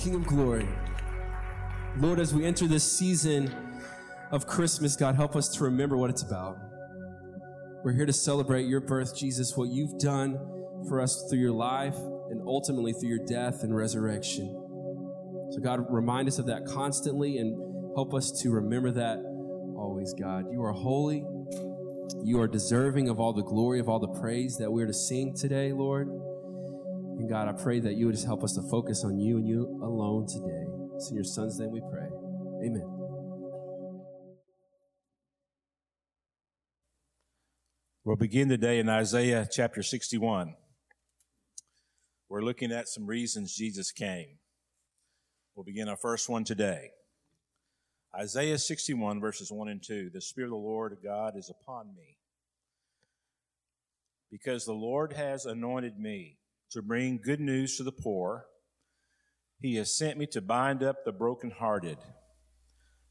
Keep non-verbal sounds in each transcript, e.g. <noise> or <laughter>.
King of glory. Lord, as we enter this season of Christmas, God, help us to remember what it's about. We're here to celebrate your birth, Jesus, what you've done for us through your life and ultimately through your death and resurrection. So, God, remind us of that constantly and help us to remember that always, God. You are holy. You are deserving of all the glory, of all the praise that we're to sing today, Lord. And God, I pray that you would just help us to focus on you and you alone today. It's in your son's name we pray. Amen. We'll begin today in Isaiah chapter 61. We're looking at some reasons Jesus came. We'll begin our first one today. Isaiah 61, verses 1 and 2. The Spirit of the Lord God is upon me, because the Lord has anointed me to bring good news to the poor. He has sent me to bind up the brokenhearted,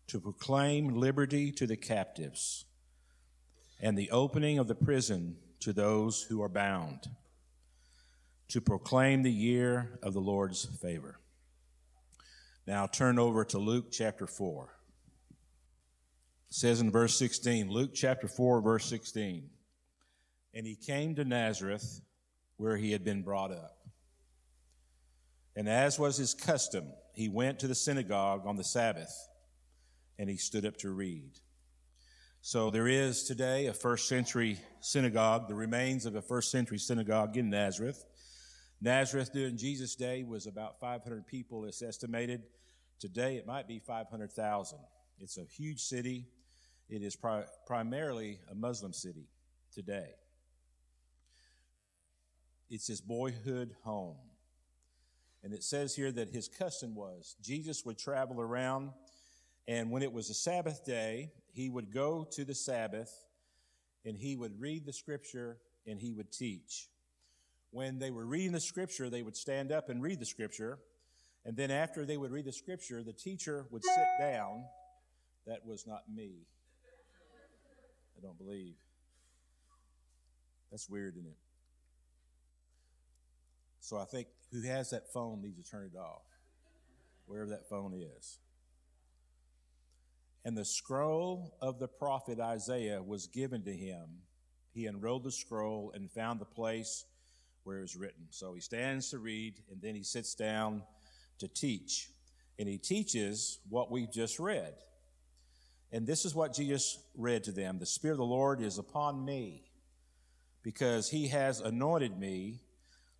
to proclaim liberty to the captives, and the opening of the prison to those who are bound, to proclaim the year of the Lord's favor. Now turn over to Luke chapter 4. It says in verse 16, Luke chapter 4, verse 16, and he came to Nazareth where he had been brought up. And as was his custom, he went to the synagogue on the Sabbath and he stood up to read. So there is today a first century synagogue, the remains of a first century synagogue in Nazareth. Nazareth during Jesus' day was about 500 people, it's estimated. Today it might be 500,000. It's a huge city. It is pri- primarily a Muslim city today. It's his boyhood home. And it says here that his custom was Jesus would travel around, and when it was a Sabbath day, he would go to the Sabbath and he would read the scripture and he would teach. When they were reading the scripture, they would stand up and read the scripture. And then after they would read the scripture, the teacher would sit down. That was not me. I don't believe. That's weird, isn't it? So I think who has that phone needs to turn it off, wherever that phone is. And the scroll of the prophet Isaiah was given to him. He unrolled the scroll and found the place where it was written. So he stands to read, and then he sits down to teach. And he teaches what we just read. And this is what Jesus read to them The Spirit of the Lord is upon me, because he has anointed me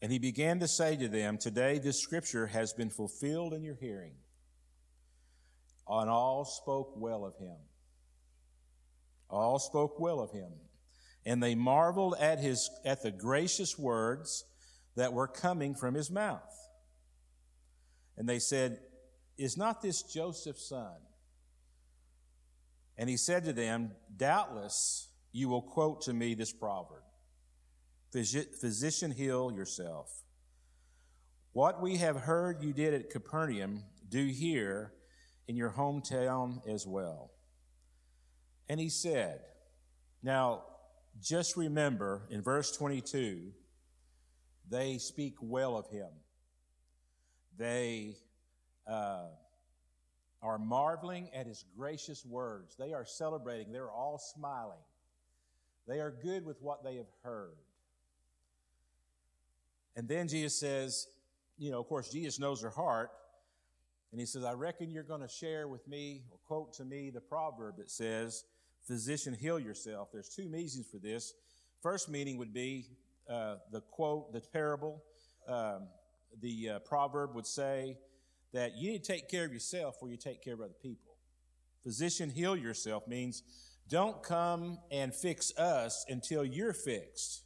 And he began to say to them, Today this scripture has been fulfilled in your hearing. And all spoke well of him. All spoke well of him. And they marveled at his at the gracious words that were coming from his mouth. And they said, Is not this Joseph's son? And he said to them, Doubtless you will quote to me this proverb Physician, heal yourself. What we have heard you did at Capernaum, do here in your hometown as well. And he said, Now, just remember in verse 22, they speak well of him. They uh, are marveling at his gracious words. They are celebrating. They're all smiling. They are good with what they have heard. And then Jesus says, you know, of course, Jesus knows their heart. And he says, I reckon you're going to share with me or quote to me the proverb that says, Physician, heal yourself. There's two meanings for this. First meaning would be uh, the quote, the parable. Um, the uh, proverb would say that you need to take care of yourself before you take care of other people. Physician, heal yourself means don't come and fix us until you're fixed.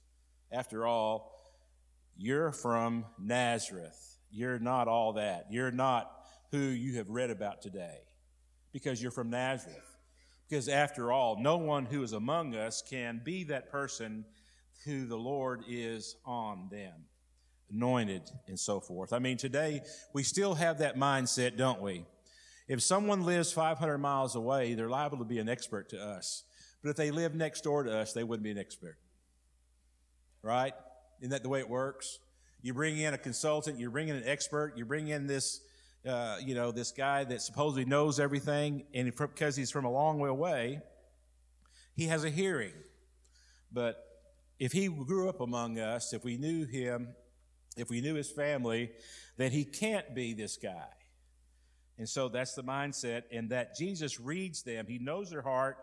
After all, you're from Nazareth. You're not all that. You're not who you have read about today because you're from Nazareth. Because after all, no one who is among us can be that person who the Lord is on them, anointed and so forth. I mean, today we still have that mindset, don't we? If someone lives 500 miles away, they're liable to be an expert to us. But if they live next door to us, they wouldn't be an expert. Right? Isn't that the way it works? You bring in a consultant, you bring in an expert, you bring in this, uh, you know, this guy that supposedly knows everything, and because he's from a long way away, he has a hearing. But if he grew up among us, if we knew him, if we knew his family, then he can't be this guy. And so that's the mindset, and that Jesus reads them. He knows their heart,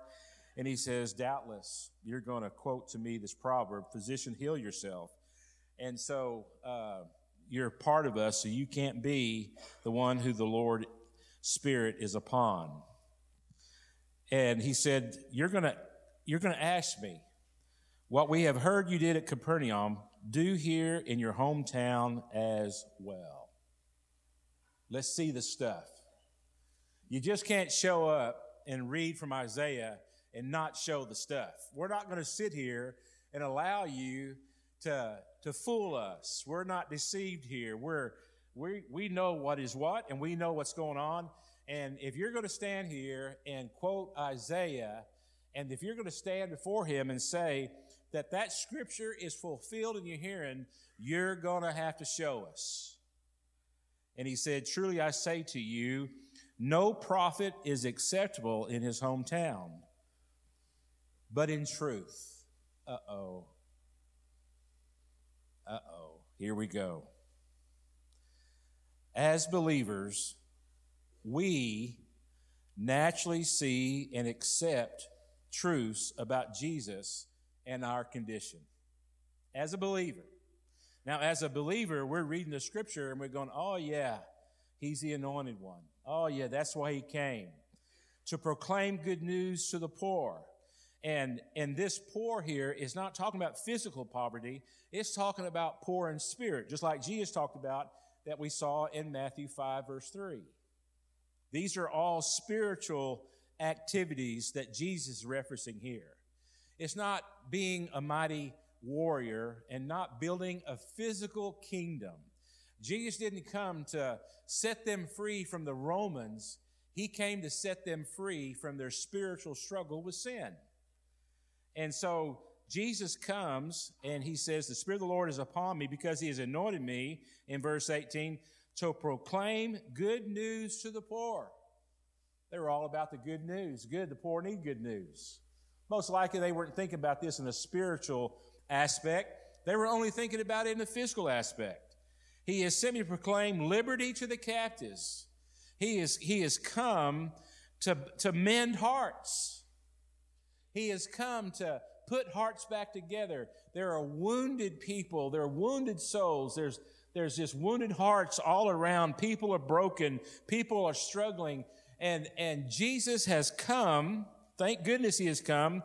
and he says, Doubtless, you're going to quote to me this proverb Physician, heal yourself. And so uh, you're part of us, so you can't be the one who the Lord Spirit is upon. And he said, You're to you're to ask me, what we have heard you did at Capernaum, do here in your hometown as well. Let's see the stuff. You just can't show up and read from Isaiah and not show the stuff. We're not going to sit here and allow you to, to fool us. We're not deceived here. We're, we, we know what is what and we know what's going on. And if you're going to stand here and quote Isaiah, and if you're going to stand before him and say, that that scripture is fulfilled in your hearing, you're going to have to show us. And he said, Truly I say to you, no prophet is acceptable in his hometown. But in truth, uh oh, uh oh, here we go. As believers, we naturally see and accept truths about Jesus and our condition as a believer. Now, as a believer, we're reading the scripture and we're going, oh, yeah, he's the anointed one. Oh, yeah, that's why he came to proclaim good news to the poor. And, and this poor here is not talking about physical poverty. It's talking about poor in spirit, just like Jesus talked about that we saw in Matthew 5 verse 3. These are all spiritual activities that Jesus is referencing here. It's not being a mighty warrior and not building a physical kingdom. Jesus didn't come to set them free from the Romans. He came to set them free from their spiritual struggle with sin. And so Jesus comes and he says, The Spirit of the Lord is upon me because he has anointed me, in verse 18, to proclaim good news to the poor. They were all about the good news. Good, the poor need good news. Most likely they weren't thinking about this in a spiritual aspect. They were only thinking about it in the physical aspect. He has sent me to proclaim liberty to the captives. He is, he has come to, to mend hearts. He has come to put hearts back together. There are wounded people. There are wounded souls. There's, there's just wounded hearts all around. People are broken. People are struggling. And, and Jesus has come Thank goodness he has come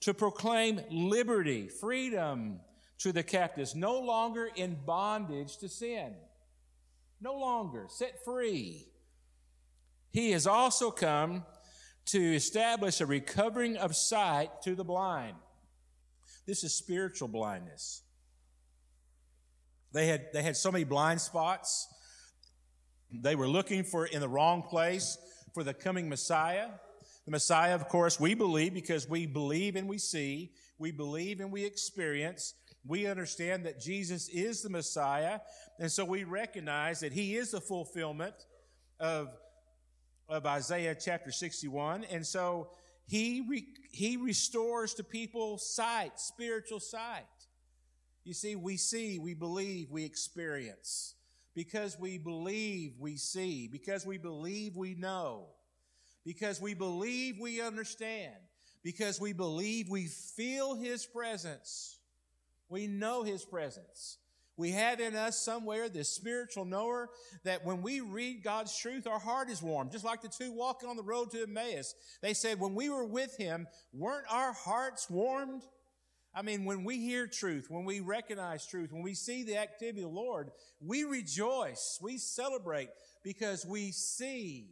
to proclaim liberty, freedom to the captives, no longer in bondage to sin. No longer set free. He has also come to establish a recovering of sight to the blind. This is spiritual blindness. They had, they had so many blind spots. They were looking for in the wrong place for the coming Messiah. The Messiah, of course, we believe because we believe and we see, we believe and we experience. We understand that Jesus is the Messiah, and so we recognize that He is the fulfillment of, of Isaiah chapter 61. And so He, re, he restores to people sight, spiritual sight. You see, we see, we believe, we experience. Because we believe, we see. Because we believe, we know because we believe we understand, because we believe we feel His presence. We know His presence. We have in us somewhere this spiritual knower that when we read God's truth, our heart is warm. Just like the two walking on the road to Emmaus. They said, when we were with Him, weren't our hearts warmed? I mean, when we hear truth, when we recognize truth, when we see the activity of the Lord, we rejoice, we celebrate because we see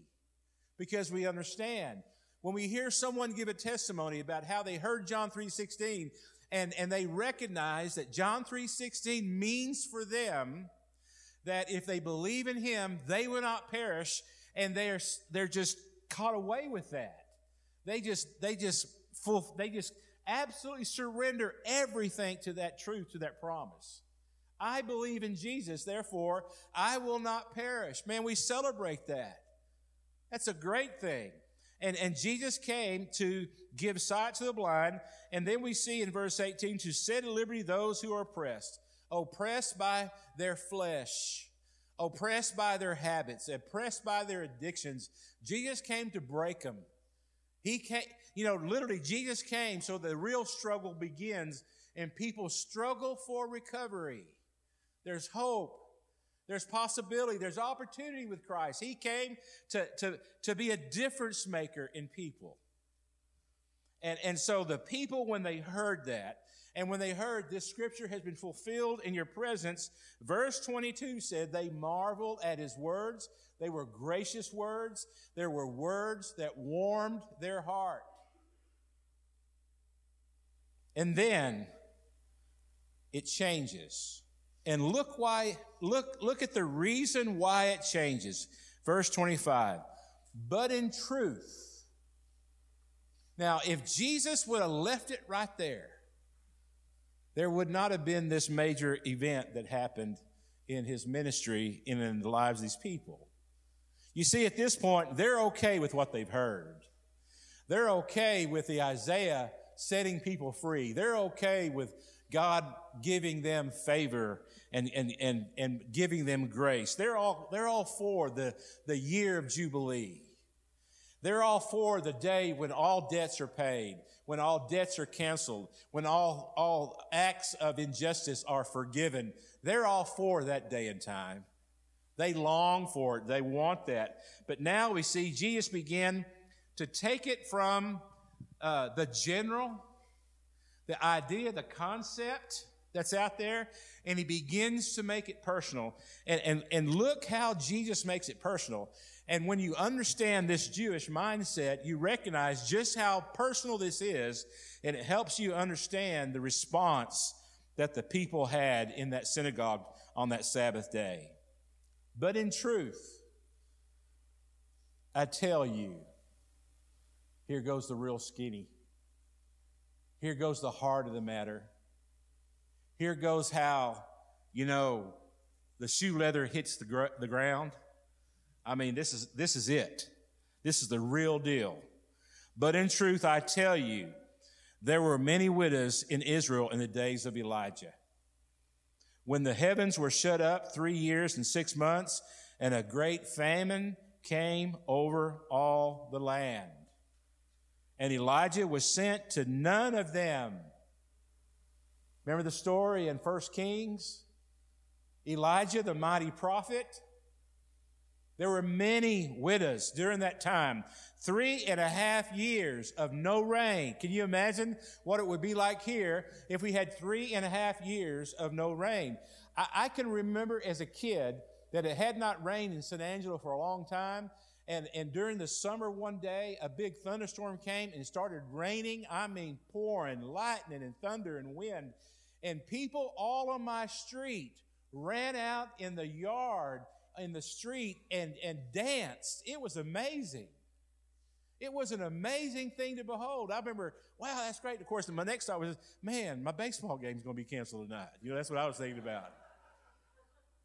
because we understand. when we hear someone give a testimony about how they heard John 3:16 and, and they recognize that John 3:16 means for them that if they believe in him, they will not perish, and they're they're just caught away with that. They just they just full, they just absolutely surrender everything to that truth, to that promise. I believe in Jesus, therefore I will not perish. Man, we celebrate that. That's a great thing. And, and Jesus came to give sight to the blind. And then we see in verse 18 to set at liberty those who are oppressed, oppressed by their flesh, oppressed by their habits, oppressed by their addictions. Jesus came to break them. He came, you know, literally, Jesus came so the real struggle begins and people struggle for recovery. There's hope. There's possibility. There's opportunity with Christ. He came to, to, to be a difference maker in people. And, and so the people, when they heard that, and when they heard this scripture has been fulfilled in your presence, verse 22 said they marveled at his words. They were gracious words. There were words that warmed their heart. And then it changes. And look why, look, look at the reason why it changes. Verse 25. But in truth. Now, if Jesus would have left it right there, there would not have been this major event that happened in his ministry and in the lives of these people. You see, at this point, they're okay with what they've heard. They're okay with the Isaiah setting people free. They're okay with God giving them favor and, and, and, and giving them grace. They're all, they're all for the, the year of Jubilee. They're all for the day when all debts are paid, when all debts are canceled, when all, all acts of injustice are forgiven. They're all for that day and time. They long for it. They want that. But now we see Jesus begin to take it from uh, the general, the idea, the concept, that's out there, and he begins to make it personal. And, and, and look how Jesus makes it personal. And when you understand this Jewish mindset, you recognize just how personal this is, and it helps you understand the response that the people had in that synagogue on that Sabbath day. But in truth, I tell you, here goes the real skinny. Here goes the heart of the matter. Here goes how, you know, the shoe leather hits the, gr- the ground. I mean, this is, this is it. This is the real deal. But in truth, I tell you, there were many widows in Israel in the days of Elijah. When the heavens were shut up three years and six months, and a great famine came over all the land. And Elijah was sent to none of them Remember the story in 1 Kings? Elijah, the mighty prophet. There were many widows during that time. Three and a half years of no rain. Can you imagine what it would be like here if we had three and a half years of no rain? I, I can remember as a kid that it had not rained in San Angelo for a long time. And, and during the summer one day, a big thunderstorm came and started raining. I mean, pouring lightning and thunder and wind and people all on my street ran out in the yard, in the street, and, and danced. It was amazing. It was an amazing thing to behold. I remember, wow, that's great. Of course, my next thought was, man, my baseball game's going to be canceled tonight. You know, that's what I was thinking about.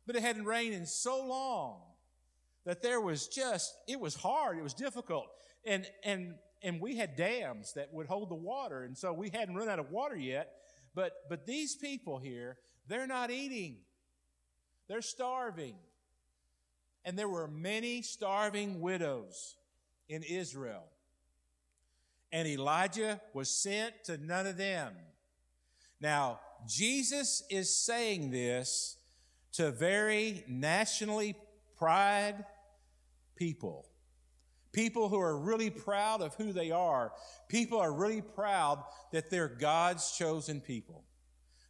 But it hadn't rained in so long that there was just, it was hard. It was difficult. And, and, and we had dams that would hold the water. And so we hadn't run out of water yet. But, but these people here, they're not eating. They're starving. And there were many starving widows in Israel. And Elijah was sent to none of them. Now, Jesus is saying this to very nationally pride people. People who are really proud of who they are. People are really proud that they're God's chosen people.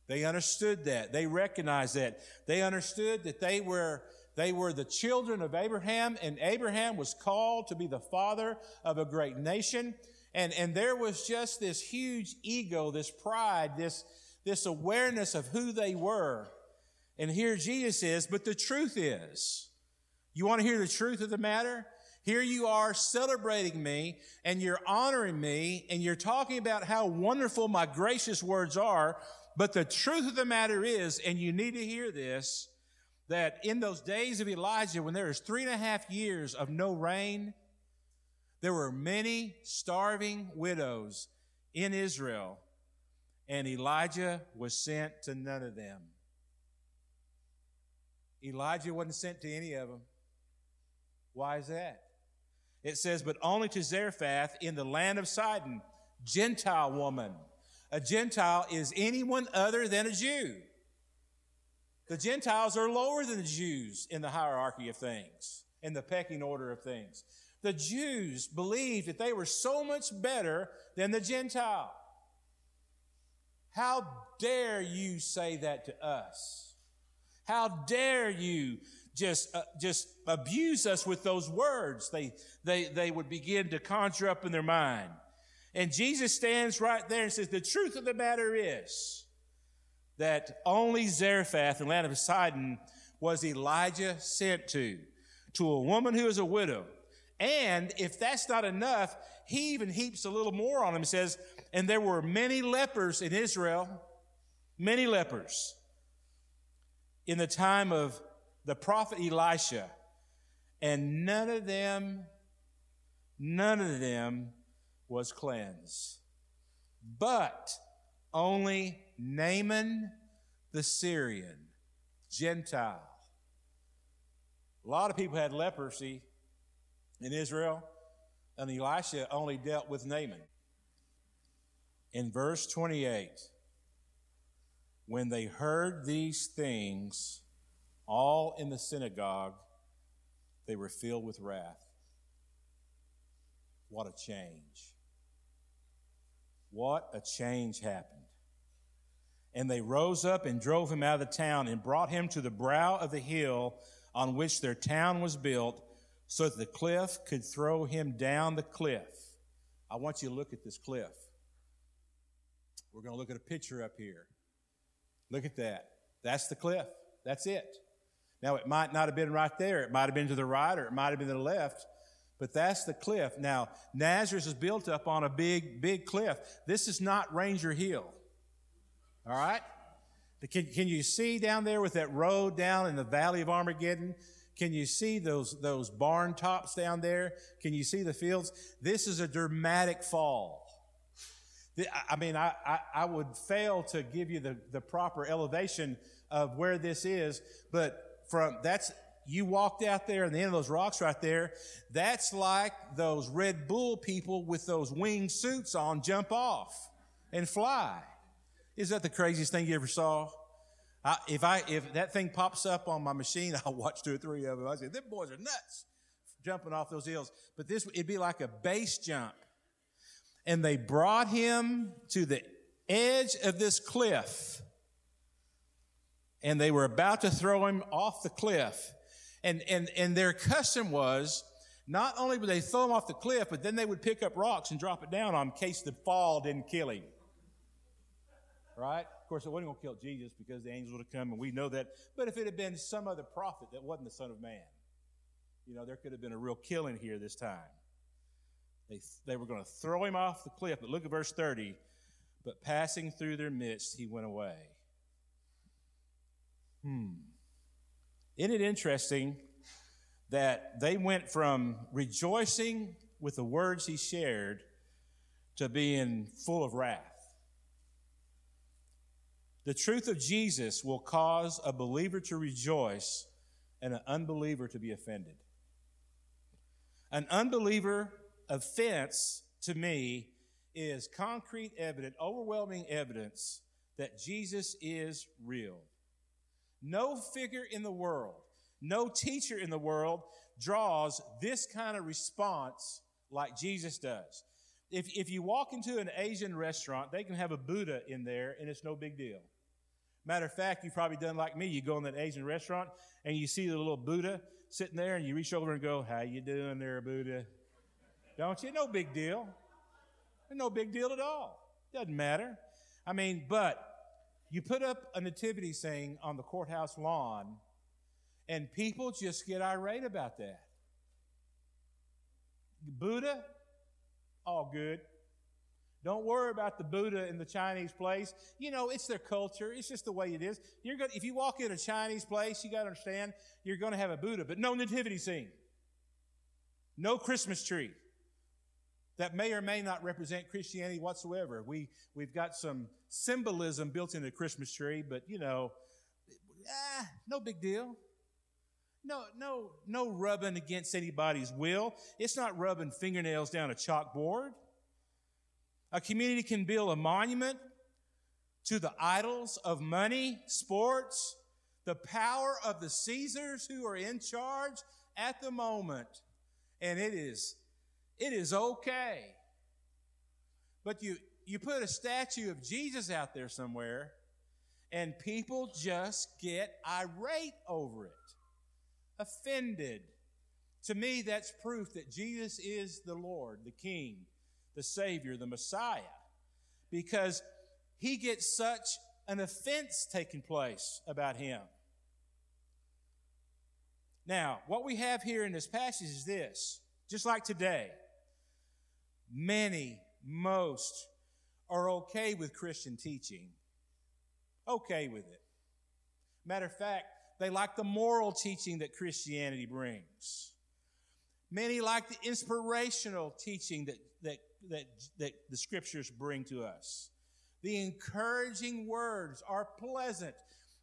They understood that. They recognized that. They understood that they were they were the children of Abraham, and Abraham was called to be the father of a great nation. And, and there was just this huge ego, this pride, this, this awareness of who they were. And here Jesus is, but the truth is, you want to hear the truth of the matter? Here you are celebrating me and you're honoring me and you're talking about how wonderful my gracious words are. But the truth of the matter is, and you need to hear this, that in those days of Elijah, when there was three and a half years of no rain, there were many starving widows in Israel, and Elijah was sent to none of them. Elijah wasn't sent to any of them. Why is that? It says, but only to Zarephath in the land of Sidon, Gentile woman. A Gentile is anyone other than a Jew. The Gentiles are lower than the Jews in the hierarchy of things, in the pecking order of things. The Jews believed that they were so much better than the Gentile. How dare you say that to us? How dare you just, uh, just abuse us with those words they, they, they would begin to conjure up in their mind. And Jesus stands right there and says, the truth of the matter is that only Zarephath, the land of Sidon, was Elijah sent to, to a woman who is a widow. And if that's not enough, he even heaps a little more on him. He says, and there were many lepers in Israel, many lepers in the time of the prophet Elisha, and none of them, none of them was cleansed. But only Naaman the Syrian, Gentile. A lot of people had leprosy in Israel, and Elisha only dealt with Naaman. In verse 28, when they heard these things, all in the synagogue, they were filled with wrath. What a change. What a change happened. And they rose up and drove him out of the town and brought him to the brow of the hill on which their town was built, so that the cliff could throw him down the cliff. I want you to look at this cliff. We're going to look at a picture up here. Look at that. That's the cliff. That's it. Now, it might not have been right there. It might have been to the right or it might have been to the left, but that's the cliff. Now, Nazareth is built up on a big, big cliff. This is not Ranger Hill. All right? Can, can you see down there with that road down in the valley of Armageddon? Can you see those, those barn tops down there? Can you see the fields? This is a dramatic fall. I mean, I, I, I would fail to give you the, the proper elevation of where this is, but from that's you walked out there and the end of those rocks right there, that's like those Red Bull people with those wing suits on jump off and fly. Is that the craziest thing you ever saw? I, if I if that thing pops up on my machine, <laughs> I'll watch two or three of them. I say, them boys are nuts jumping off those hills. But this it'd be like a base jump. And they brought him to the edge of this cliff and they were about to throw him off the cliff. And, and, and their custom was not only would they throw him off the cliff, but then they would pick up rocks and drop it down on in case the fall didn't kill him. Right? Of course, it wasn't going to kill Jesus because the angels would have come, and we know that. But if it had been some other prophet that wasn't the Son of Man, you know, there could have been a real killing here this time. They, they were going to throw him off the cliff. But look at verse 30. But passing through their midst, he went away. Hmm. Isn't it interesting that they went from rejoicing with the words he shared to being full of wrath? The truth of Jesus will cause a believer to rejoice and an unbeliever to be offended. An unbeliever offense to me is concrete evidence, overwhelming evidence that Jesus is real. No figure in the world, no teacher in the world draws this kind of response like Jesus does. If, if you walk into an Asian restaurant, they can have a Buddha in there and it's no big deal. Matter of fact, you've probably done like me. You go in that Asian restaurant and you see the little Buddha sitting there and you reach over and go, how you doing there, Buddha? Don't you? No big deal. No big deal at all. Doesn't matter. I mean, but you put up a nativity scene on the courthouse lawn and people just get irate about that. Buddha, all good. Don't worry about the Buddha in the Chinese place. You know, it's their culture. It's just the way it is. You're going if you walk in a Chinese place, you got to understand you're going to have a Buddha, but no nativity scene. No Christmas tree. That may or may not represent Christianity whatsoever. We, we've got some symbolism built into the Christmas tree, but you know, ah, no big deal. No, no, no rubbing against anybody's will. It's not rubbing fingernails down a chalkboard. A community can build a monument to the idols of money, sports, the power of the Caesars who are in charge at the moment. And it is, it is okay. But you, you put a statue of Jesus out there somewhere and people just get irate over it, offended. To me, that's proof that Jesus is the Lord, the King, the Savior, the Messiah, because he gets such an offense taking place about him. Now, what we have here in this passage is this just like today, many, most are okay with Christian teaching. Okay with it. Matter of fact, they like the moral teaching that Christianity brings. Many like the inspirational teaching that that, that, that the scriptures bring to us. The encouraging words are pleasant.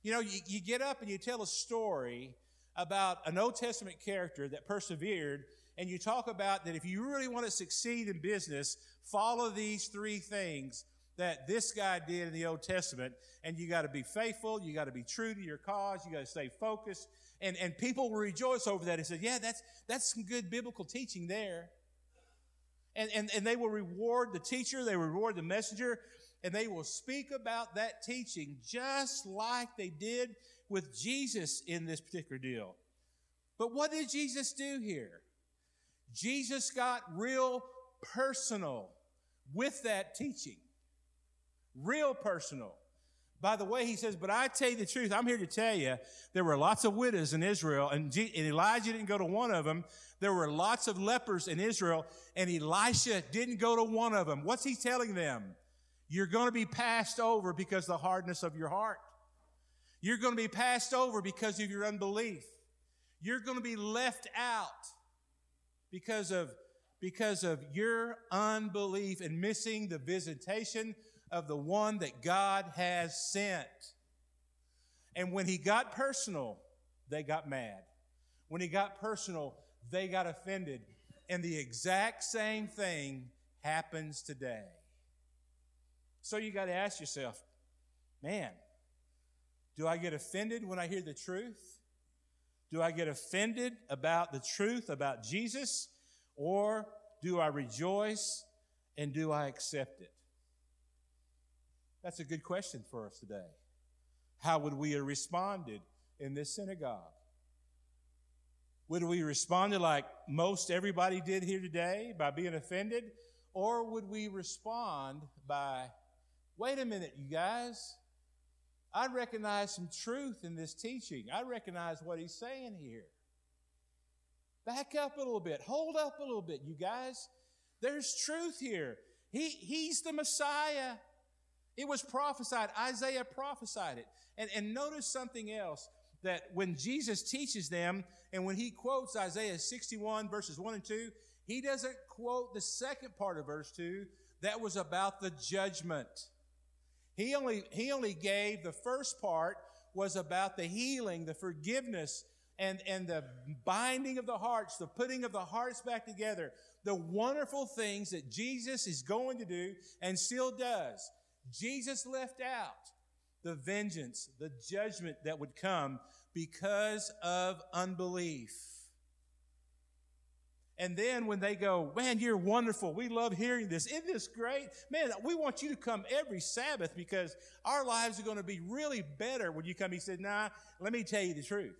You know, you, you get up and you tell a story about an Old Testament character that persevered, and you talk about that if you really want to succeed in business, follow these three things that this guy did in the Old Testament, and you got to be faithful, you got to be true to your cause, you got to stay focused, and, and people will rejoice over that and say, yeah, that's, that's some good biblical teaching there and, and, and they will reward the teacher, they reward the messenger, and they will speak about that teaching just like they did with Jesus in this particular deal. But what did Jesus do here? Jesus got real personal with that teaching. Real personal. By the way, he says, but I tell you the truth. I'm here to tell you there were lots of widows in Israel and, and Elijah didn't go to one of them. There were lots of lepers in Israel and Elisha didn't go to one of them. What's he telling them? You're going to be passed over because of the hardness of your heart. You're going to be passed over because of your unbelief. You're going to be left out because of, because of your unbelief and missing the visitation of the one that God has sent. And when he got personal, they got mad. When he got personal, they got offended. And the exact same thing happens today. So you got to ask yourself, man, do I get offended when I hear the truth? Do I get offended about the truth about Jesus? Or do I rejoice and do I accept it? That's a good question for us today. How would we have responded in this synagogue? Would we respond like most everybody did here today by being offended? Or would we respond by, wait a minute, you guys, I recognize some truth in this teaching. I recognize what he's saying here. Back up a little bit. Hold up a little bit, you guys. There's truth here. He, he's the Messiah. It was prophesied. Isaiah prophesied it. And, and notice something else that when Jesus teaches them and when he quotes Isaiah 61 verses 1 and 2, he doesn't quote the second part of verse 2 that was about the judgment. He only, he only gave the first part was about the healing, the forgiveness, and, and the binding of the hearts, the putting of the hearts back together, the wonderful things that Jesus is going to do and still does. Jesus left out the vengeance, the judgment that would come because of unbelief. And then when they go, man, you're wonderful. We love hearing this. Isn't this great? Man, we want you to come every Sabbath because our lives are going to be really better when you come. He said, nah, let me tell you the truth.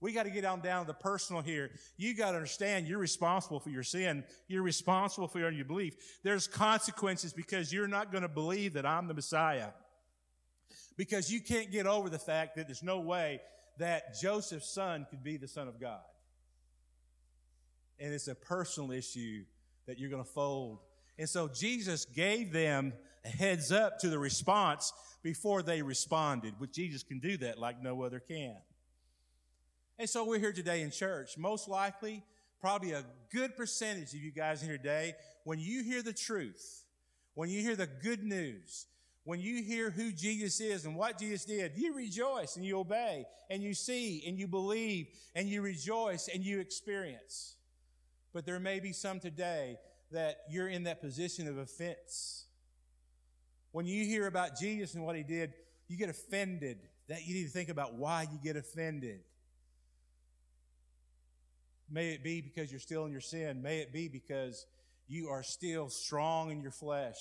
We got to get on down to the personal here. You got to understand you're responsible for your sin. You're responsible for your belief. There's consequences because you're not going to believe that I'm the Messiah. Because you can't get over the fact that there's no way that Joseph's son could be the son of God and it's a personal issue that you're going to fold. And so Jesus gave them a heads up to the response before they responded, which Jesus can do that like no other can. And so we're here today in church. Most likely, probably a good percentage of you guys here today, when you hear the truth, when you hear the good news, when you hear who Jesus is and what Jesus did, you rejoice and you obey and you see and you believe and you rejoice and you experience. But there may be some today that you're in that position of offense. When you hear about Jesus and what he did, you get offended. That you need to think about why you get offended. May it be because you're still in your sin. May it be because you are still strong in your flesh.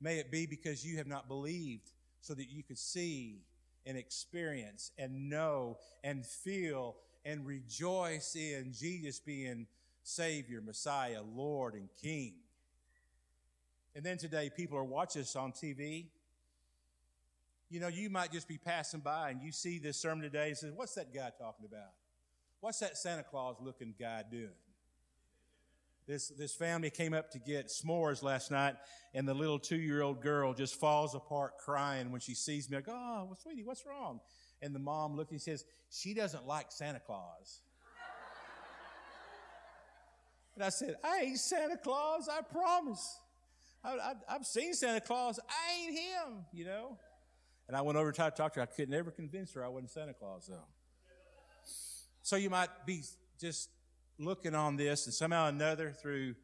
May it be because you have not believed so that you could see and experience and know and feel and rejoice in Jesus being Savior, Messiah, Lord, and King. And then today, people are watching us on TV. You know, you might just be passing by and you see this sermon today and say, What's that guy talking about? What's that Santa Claus looking guy doing? This, this family came up to get s'mores last night, and the little two year old girl just falls apart crying when she sees me. Go, Oh, well, sweetie, what's wrong? And the mom looks and says, She doesn't like Santa Claus. And I said, I ain't Santa Claus, I promise. I, have seen Santa Claus. I ain't him, you know. And I went over to talk to her. I could never convince her I wasn't Santa Claus, though. So you might be just looking on this, and somehow or another, through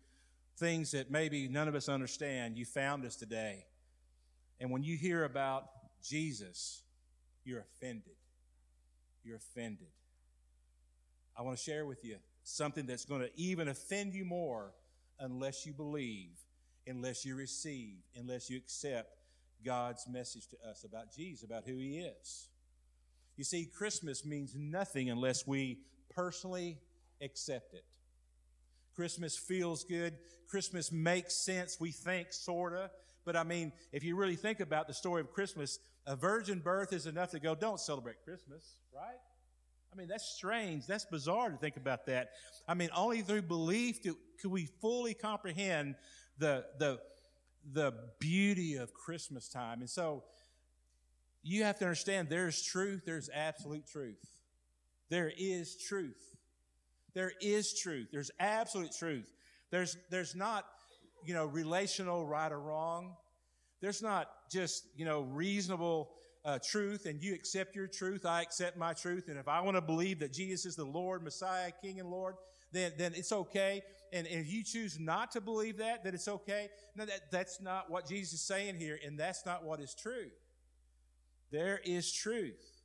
things that maybe none of us understand, you found us today. And when you hear about Jesus, you're offended. You're offended. I want to share with you something that's going to even offend you more unless you believe, unless you receive, unless you accept God's message to us about Jesus, about who He is. You see, Christmas means nothing unless we personally accept it. Christmas feels good. Christmas makes sense, we think, sorta. But I mean, if you really think about the story of Christmas, a virgin birth is enough to go, don't celebrate Christmas, right? I mean, that's strange. That's bizarre to think about that. I mean, only through belief do, we fully comprehend the, the, the beauty of Christmas time. And so you have to understand there's truth, there's absolute truth. There is truth. There is truth. There's absolute truth. There's, there's not, you know, relational right or wrong. There's not just, you know, reasonable uh, truth and you accept your truth, I accept my truth. And if I want to believe that Jesus is the Lord, Messiah, King, and Lord, then, then it's okay. And, and if you choose not to believe that, then it's okay. No, that, that's not what Jesus is saying here, and that's not what is true. There is truth.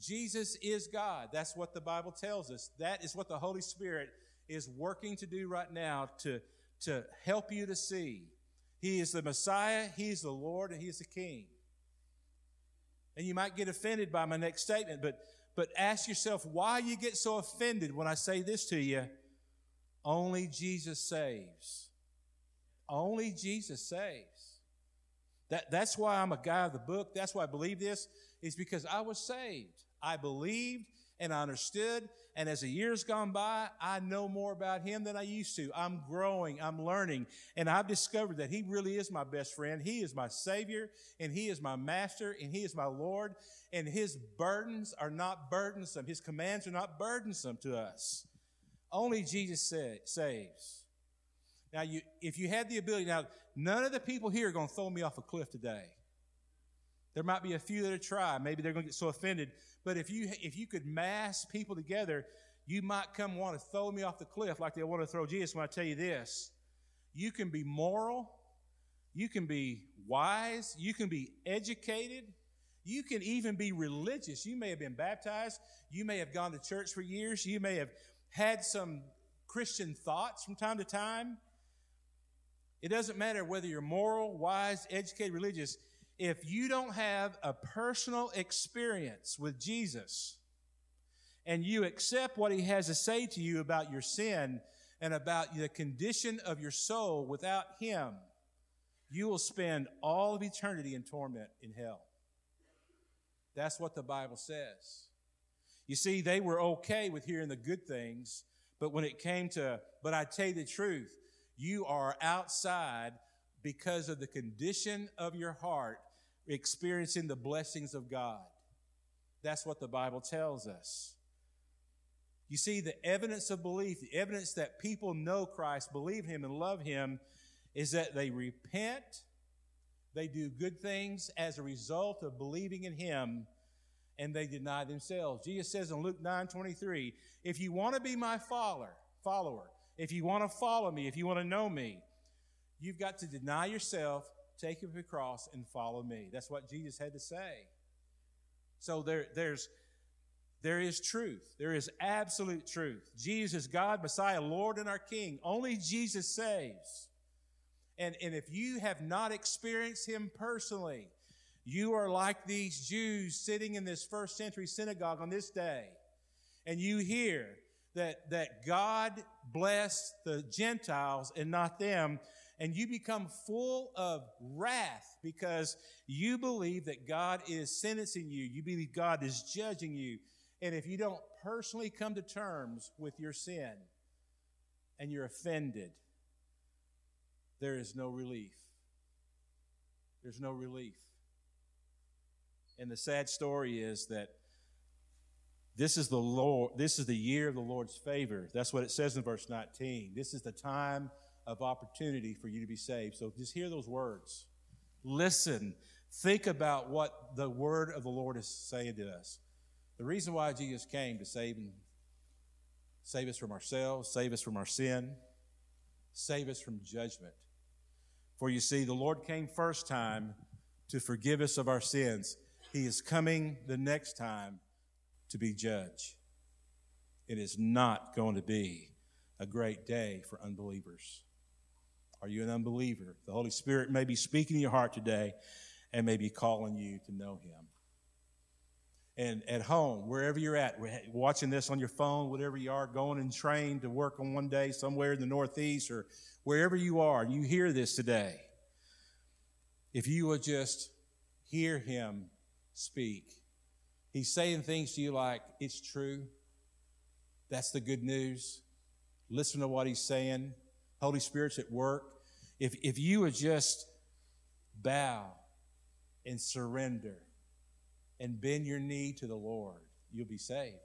Jesus is God. That's what the Bible tells us. That is what the Holy Spirit is working to do right now to, to help you to see. He is the Messiah, He is the Lord, and He is the King. And you might get offended by my next statement, but, but ask yourself why you get so offended when I say this to you. Only Jesus saves. Only Jesus saves. That, that's why I'm a guy of the book. That's why I believe this, is because I was saved. I believed and I understood. And as the years gone by, I know more about him than I used to. I'm growing, I'm learning, and I've discovered that he really is my best friend. He is my savior, and he is my master, and he is my Lord. And his burdens are not burdensome. His commands are not burdensome to us. Only Jesus saves. Now, you, if you had the ability, now, none of the people here are going to throw me off a cliff today. There might be a few that are try. Maybe they're going to get so offended. But if you if you could mass people together, you might come want to throw me off the cliff like they want to throw Jesus. When I tell you this, you can be moral, you can be wise, you can be educated, you can even be religious. You may have been baptized, you may have gone to church for years, you may have had some Christian thoughts from time to time. It doesn't matter whether you're moral, wise, educated, religious. If you don't have a personal experience with Jesus and you accept what he has to say to you about your sin and about the condition of your soul without him, you will spend all of eternity in torment in hell. That's what the Bible says. You see, they were okay with hearing the good things, but when it came to, but I tell you the truth, you are outside because of the condition of your heart, experiencing the blessings of God. That's what the Bible tells us. You see, the evidence of belief, the evidence that people know Christ, believe Him, and love Him is that they repent, they do good things as a result of believing in Him, and they deny themselves. Jesus says in Luke 9 23, if you want to be my follower, follower, if you want to follow me, if you want to know me, you've got to deny yourself, take up your cross, and follow me. That's what Jesus had to say. So there, there's there is truth. There is absolute truth. Jesus, God, Messiah, Lord, and our King. Only Jesus saves. And, and if you have not experienced Him personally, you are like these Jews sitting in this first century synagogue on this day, and you hear that, that God blessed the Gentiles and not them, and you become full of wrath because you believe that God is sentencing you. You believe God is judging you. And if you don't personally come to terms with your sin and you're offended, there is no relief. There's no relief. And the sad story is that this is the Lord, this is the year of the Lord's favor. That's what it says in verse 19. This is the time of opportunity for you to be saved. So just hear those words. Listen. Think about what the word of the Lord is saying to us. The reason why Jesus came to save and save us from ourselves, save us from our sin, save us from judgment. For you see, the Lord came first time to forgive us of our sins. He is coming the next time to be judge. It is not going to be a great day for unbelievers. Are you an unbeliever? The Holy Spirit may be speaking in your heart today and may be calling you to know Him and at home, wherever you're at, watching this on your phone, whatever you are, going and train to work on one day somewhere in the Northeast or wherever you are, you hear this today, if you would just hear him speak, he's saying things to you like, it's true. That's the good news. Listen to what he's saying. Holy Spirit's at work. If, if you would just bow and surrender, and bend your knee to the Lord, you'll be saved.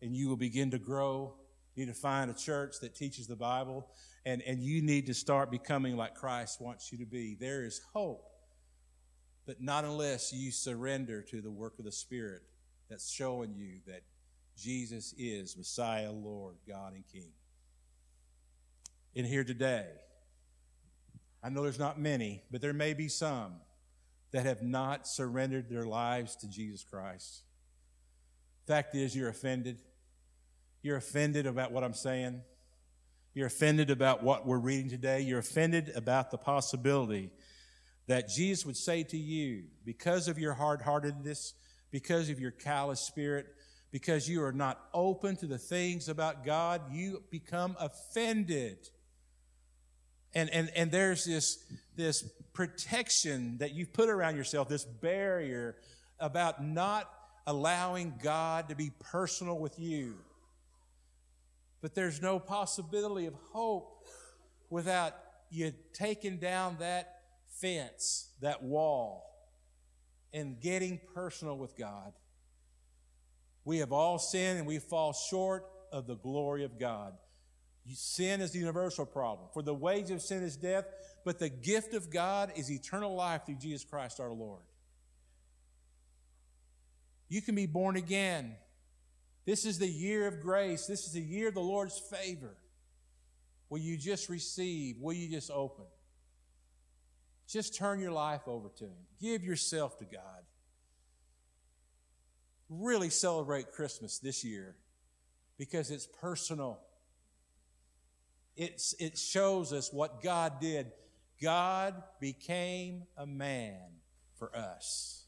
And you will begin to grow. You need to find a church that teaches the Bible, and, and you need to start becoming like Christ wants you to be. There is hope, but not unless you surrender to the work of the Spirit that's showing you that Jesus is Messiah, Lord, God, and King. In here today, I know there's not many, but there may be some that have not surrendered their lives to Jesus Christ. Fact is, you're offended. You're offended about what I'm saying. You're offended about what we're reading today. You're offended about the possibility that Jesus would say to you, because of your hard heartedness, because of your callous spirit, because you are not open to the things about God, you become offended. And, and, and there's this, this protection that you've put around yourself, this barrier about not allowing God to be personal with you. But there's no possibility of hope without you taking down that fence, that wall, and getting personal with God. We have all sinned and we fall short of the glory of God. Sin is the universal problem. For the wage of sin is death, but the gift of God is eternal life through Jesus Christ our Lord. You can be born again. This is the year of grace. This is the year of the Lord's favor. Will you just receive? Will you just open? Just turn your life over to Him. Give yourself to God. Really celebrate Christmas this year because it's personal. It's, it shows us what God did. God became a man for us.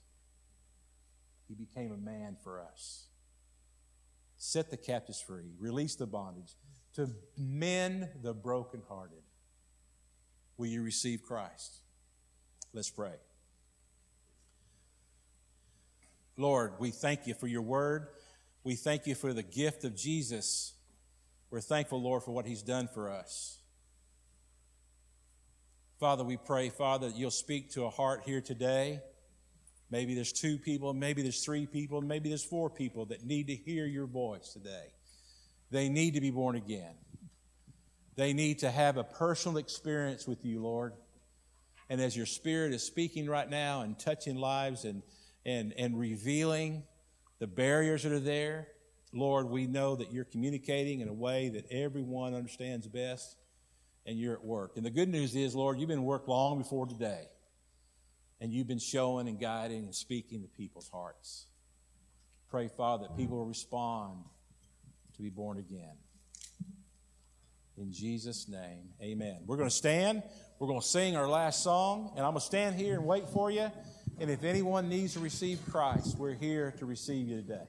He became a man for us. Set the captives free, release the bondage, to mend the brokenhearted. Will you receive Christ? Let's pray. Lord, we thank you for your word. We thank you for the gift of Jesus. We're thankful, Lord, for what he's done for us. Father, we pray, Father, that you'll speak to a heart here today. Maybe there's two people, maybe there's three people, maybe there's four people that need to hear your voice today. They need to be born again. They need to have a personal experience with you, Lord. And as your spirit is speaking right now and touching lives and, and, and revealing the barriers that are there, Lord, we know that you're communicating in a way that everyone understands best and you're at work. And the good news is, Lord, you've been at work long before today. And you've been showing and guiding and speaking to people's hearts. Pray, Father, that people will respond to be born again. In Jesus' name, amen. We're going to stand. We're going to sing our last song. And I'm going to stand here and wait for you. And if anyone needs to receive Christ, we're here to receive you today.